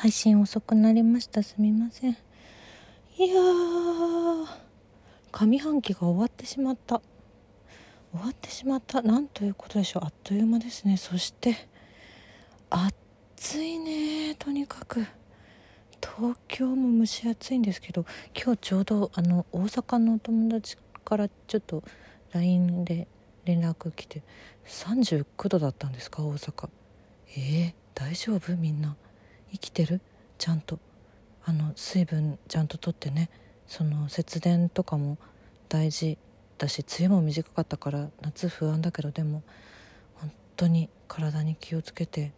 配信遅くなりました。すみません。いやー上半期が終わってしまった。終わってしまった。なんということでしょう。あっという間ですね。そして暑いねとにかく。東京も蒸し暑いんですけど今日ちょうどあの大阪のお友達からちょっと LINE で連絡来て39度だったんですか？大阪。えー、大丈夫？みんな。生きてる？ちゃんと。あの水分ちゃんととってね。その節電とかも大事だし梅雨も短かったから夏不安だけどでも本当に体に気をつけて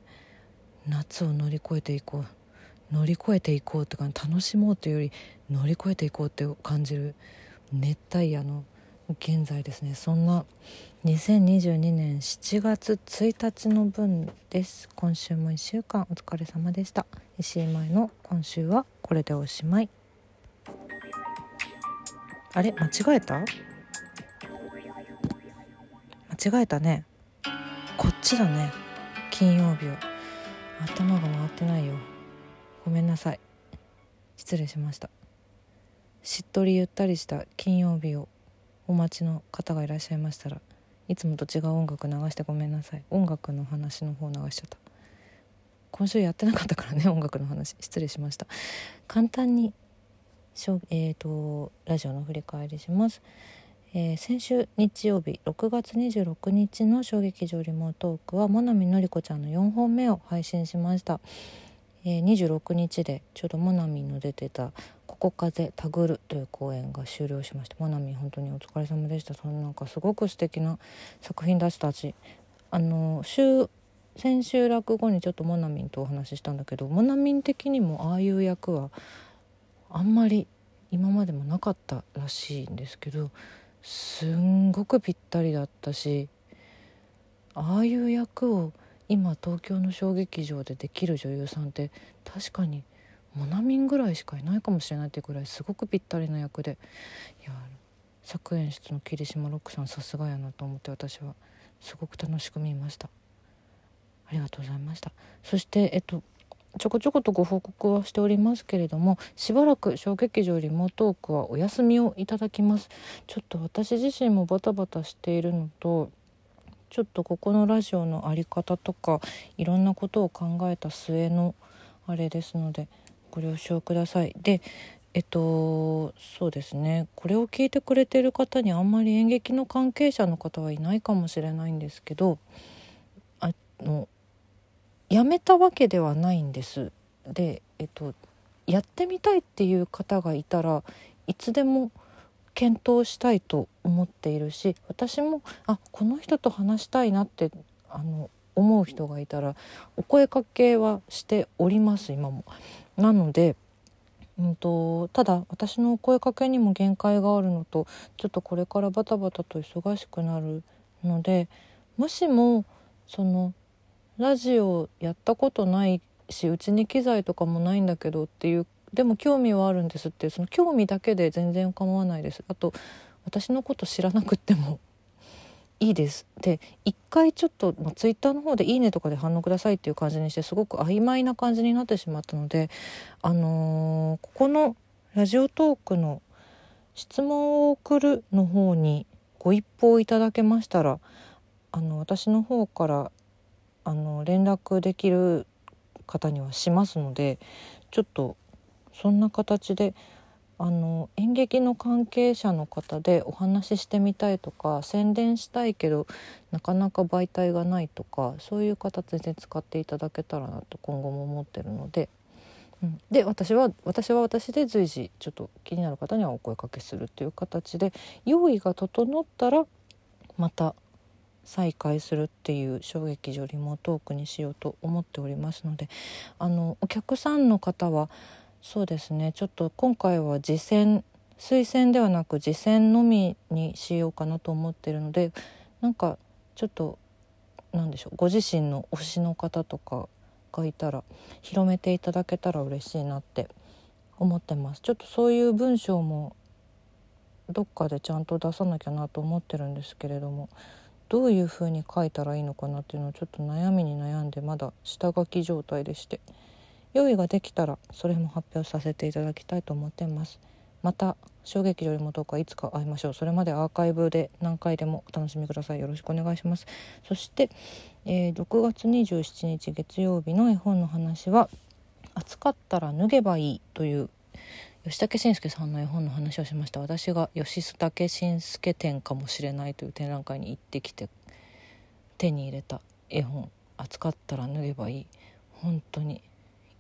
夏を乗り越えていこう。乗り越えていこうってか楽しもうというより乗り越えていこうって感じる熱帯夜の現在ですね。そんな2022年7月1日の分です。今週も1週間お疲れ様でした。石井舞の今週はこれでおしまい。あれ？間違えた？間違えたね。こっちだね。金曜日は頭が回ってないよ。ごめんなさい。失礼しました。しっとりゆったりした金曜日をお待ちの方がいらっしゃいましたらいつもと違う音楽流してごめんなさい。音楽の話の方流しちゃった。今週やってなかったからね 音楽の話。失礼しました。簡単にしょ、えーと、ラジオの振り返りします、えー、先週日曜日6月26日の衝撃場リモートークはモナミのりこちゃんの4本目を配信しました。えー、26日でちょうどモナミの出てた「ここ風たぐる」という公演が終了しましてモナミ本当にお疲れ様でした。そのなんかすごく素敵な作品出したち。あの週千秋楽後にちょっとモナミンとお話ししたんだけどモナミン的にもああいう役はあんまり今までもなかったらしいんですけどすんごくぴったりだったしああいう役を今東京の小劇場でできる女優さんって確かにモナミンぐらいしかいないかもしれないっていうぐらいすごくぴったりな役で。いや作演出の桐島ロックさんさすがやなと思って私はすごく楽しく見ました。ありがとうございました。そしてえっとちょこちょことご報告はしておりますけれどもしばらく小劇場リモートークはお休みをいただきます。ちょっと私自身もバタバタしているのとちょっとここのラジオの在り方とかいろんなことを考えた末のあれですのでご了承ください。でえっとそうですねこれを聞いてくれてる方にあんまり演劇の関係者の方はいないかもしれないんですけどあの辞めたわけではないんです。でえっとやってみたいっていう方がいたらいつでも検討したいと思っているし私もあこの人と話したいなってあの思う人がいたらお声かけはしております今も。なのでうんと、ただ私の声かけにも限界があるのとちょっとこれからバタバタと忙しくなるのでもしもそのラジオやったことないしうちに機材とかもないんだけどっていうでも興味はあるんですってその興味だけで全然構わないです。あと私のこと知らなくてもいいです。で一回ちょっと、まあ、ツイッターの方で「いいね」とかで反応くださいっていう感じにしてすごく曖昧な感じになってしまったのであのー、ここのラジオトークの質問を送るの方にご一報いただけましたらあの私の方からあの連絡できる方にはしますのでちょっとそんな形であの演劇の関係者の方でお話ししてみたいとか宣伝したいけどなかなか媒体がないとかそういう方全然使っていただけたらなと今後も思ってるので、うん、で私は私は私で随時ちょっと気になる方にはお声かけするっていう形で用意が整ったらまた再開するっていう衝撃場リモートークにしようと思っておりますのであのお客さんの方はそうですね。ちょっと今回は実践推薦ではなく実践のみにしようかなと思ってるのでなんかちょっと何でしょう。ご自身の推しの方とかがいたら広めていただけたら嬉しいなって思ってます。ちょっとそういう文章もどっかでちゃんと出さなきゃなと思ってるんですけれどもどういうふうに書いたらいいのかなっていうのをちょっと悩みに悩んでまだ下書き状態でして。用意ができたらそれも発表させていただきたいと思ってます。また衝撃よりもどうかいつか会いましょう。それまでアーカイブで何回でもお楽しみください。よろしくお願いします。そして、えー、6月27日月曜日の絵本の話は暑かったら脱げばいいという吉武慎介さんの絵本の話をしました。私が吉武慎介展かもしれないという展覧会に行ってきて手に入れた絵本「暑かったら脱げばいい」本当に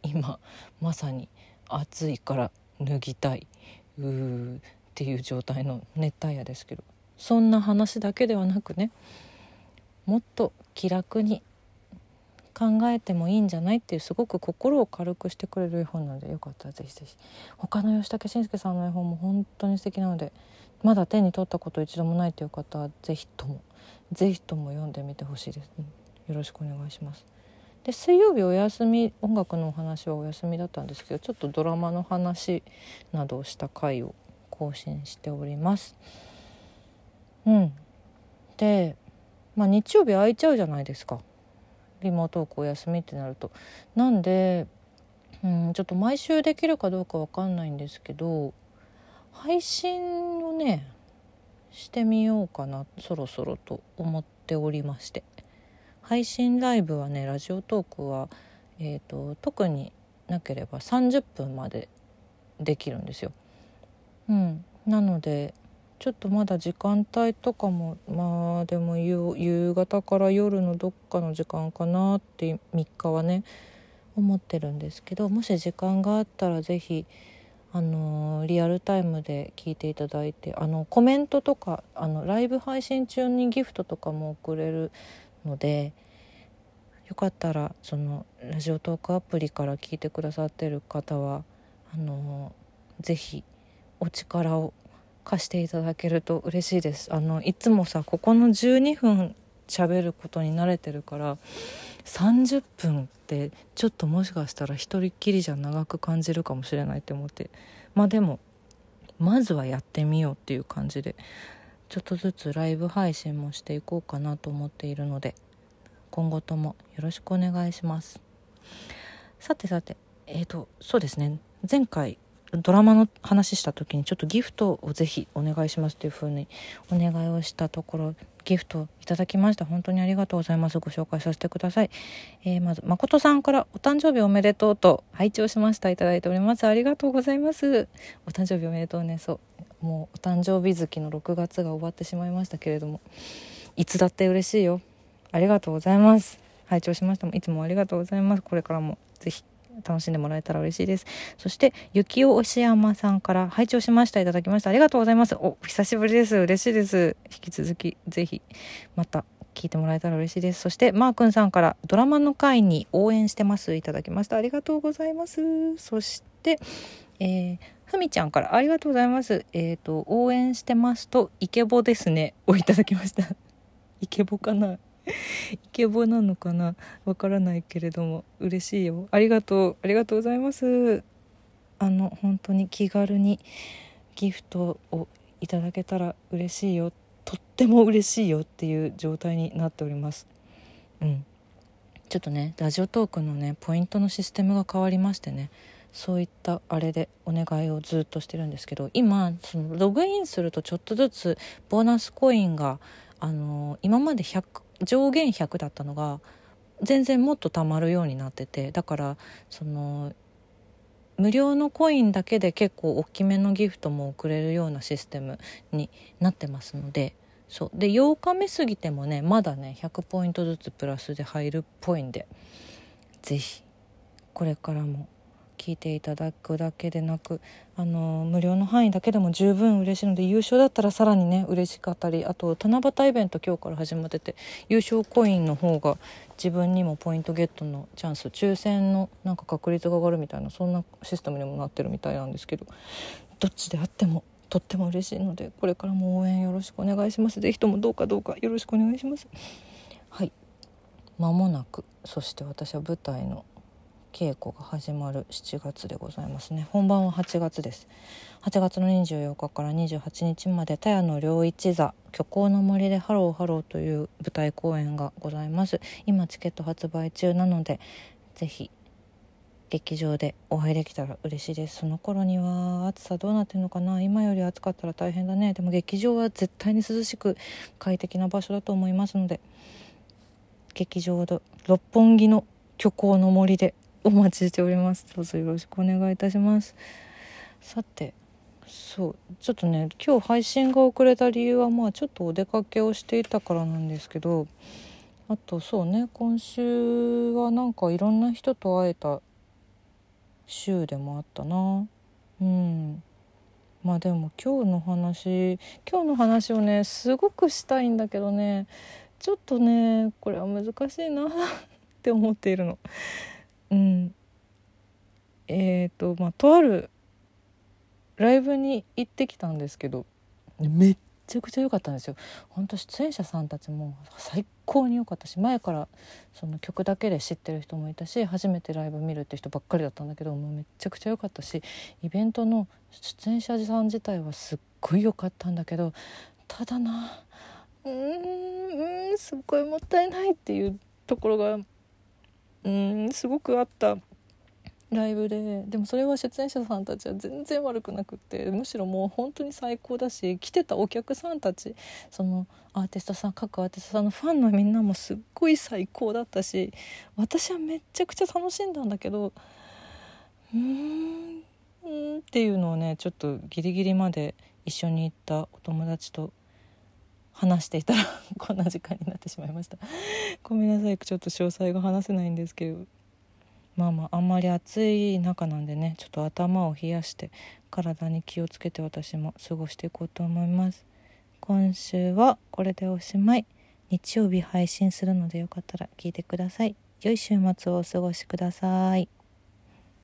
今まさに暑いから脱ぎたいうーっていう状態の熱帯夜ですけどそんな話だけではなくねもっと気楽に考えてもいいんじゃないっていうすごく心を軽くしてくれる絵本なのでよかったらぜひぜひ。他の吉武慎介さんの絵本も本当に素敵なのでまだ手に取ったこと一度もないという方はぜひともぜひとも読んでみてほしいです、うん、よろしくお願いします。で水曜日お休み音楽のお話はお休みだったんですけどちょっとドラマの話などをした回を更新しております。うん。でまあ日曜日空いちゃうじゃないですか。リモートークお休みってなると。なんで、うん、ちょっと毎週できるかどうかわかんないんですけど配信をねしてみようかなそろそろと思っておりまして。配信ライブはねラジオトークは、えーと、特になければ30分までできるんですよ。うん、なのでちょっとまだ時間帯とかもまあでも夕方から夜のどっかの時間かなって3日はね思ってるんですけどもし時間があったら是非あのリアルタイムで聞いていただいてあのコメントとかあのライブ配信中にギフトとかも送れるのでよかったらそのラジオトークアプリから聞いてくださってる方はあの是非お力を貸していただけると嬉しいです。あのいつもさここの12分喋ることに慣れてるから30分ってちょっともしかしたら一人っきりじゃ長く感じるかもしれないって思って。まあでもまずはやってみようっていう感じでちょっとずつライブ配信もしていこうかなと思っているので今後ともよろしくお願いします。さてさてえーとそうですね。前回ドラマの話した時にちょっとギフトをぜひお願いしますというふうにお願いをしたところギフトいただきました。本当にありがとうございます。ご紹介させてください、えー、まず誠さんからお誕生日おめでとうと拝聴しました。いただいております。ありがとうございます。お誕生日おめでとうね。そう。もうお誕生日月の6月が終わってしまいましたけれどもいつだって嬉しいよありがとうございます拝聴しましたもいつもありがとうございますこれからもぜひ楽しんでもらえたら嬉しいです。そして、雪尾押山さんから拝聴しました。いただきました。ありがとうございます。お、久しぶりです。嬉しいです。引き続き、ぜひ、また聞いてもらえたら嬉しいです。そして、マー君さんからドラマの会に応援してます。いただきました。ありがとうございます。そして、えー、ふみちゃんからありがとうございます。えっ、ー、と、応援してますと、イケボですね。をいただきました。イケボかな？イケボなのかな？わからないけれども嬉しいよ。ありがとう。ありがとうございます。あの本当に気軽にギフトをいただけたら嬉しいよ。とっても嬉しいよっていう状態になっております。うん。ちょっとねラジオトークのねポイントのシステムが変わりましてね。そういったあれでお願いをずっとしてるんですけど今そのログインするとちょっとずつボーナスコインがあの今まで100上限100だったのが全然もっと貯まるようになっててだからその無料のコインだけで結構大きめのギフトも送れるようなシステムになってますのでそう。で8日目過ぎてもねまだね100ポイントずつプラスで入るっぽいんで是非これからも聞いていただくだけでなくあの無料の範囲だけでも十分嬉しいので優勝だったらさらにね嬉しかったりあと七夕イベント今日から始まってて優勝コインの方が自分にもポイントゲットのチャンス抽選のなんか確率が上がるみたいなそんなシステムにもなってるみたいなんですけどどっちであってもとっても嬉しいのでこれからも応援よろしくお願いします。是非ともどうかどうかよろしくお願いします。はい。間もなくそして私は舞台の稽古が始まる7月でございますね。本番は8月です。8月の24日から28日まで田谷の良一座虚構の森でハローハローという舞台公演がございます。今チケット発売中なのでぜひ劇場でお会いできたら嬉しいです。その頃には暑さどうなってるのかな？今より暑かったら大変だね。でも劇場は絶対に涼しく快適な場所だと思いますので劇場の六本木の虚構の森でお待ちしております。どうぞよろしくお願いいたします。さてそうちょっとね今日配信が遅れた理由はまあちょっとお出かけをしていたからなんですけどあとそうね今週はなんかいろんな人と会えた週でもあったな。うん。まあでも今日の話今日の話をねすごくしたいんだけどねちょっとねこれは難しいなって思っているの。うん。えっ、ー、とまあとあるライブに行ってきたんですけどめっちゃくちゃ良かったんですよ。本当出演者さんたちも最高に良かったし前からその曲だけで知ってる人もいたし初めてライブ見るって人ばっかりだったんだけどもうめちゃくちゃ良かったしイベントの出演者さん自体はすっごい良かったんだけどただなうーんすっごいもったいないっていうところがうんすごくあったライブで。でもそれは出演者さんたちは全然悪くなくってむしろもう本当に最高だし来てたお客さんたちそのアーティストさん各アーティストさんのファンのみんなもすっごい最高だったし私はめちゃくちゃ楽しんだんだけどうーんうんっていうのをねちょっとギリギリまで一緒に行ったお友達と話していたら こんな時間になってしまいました。ごめんなさい。ちょっと詳細が話せないんですけど。まあまああんまり暑い中なんでねちょっと頭を冷やして体に気をつけて私も過ごしていこうと思います。今週はこれでおしまい。日曜日配信するのでよかったら聞いてください。良い週末をお過ごしください。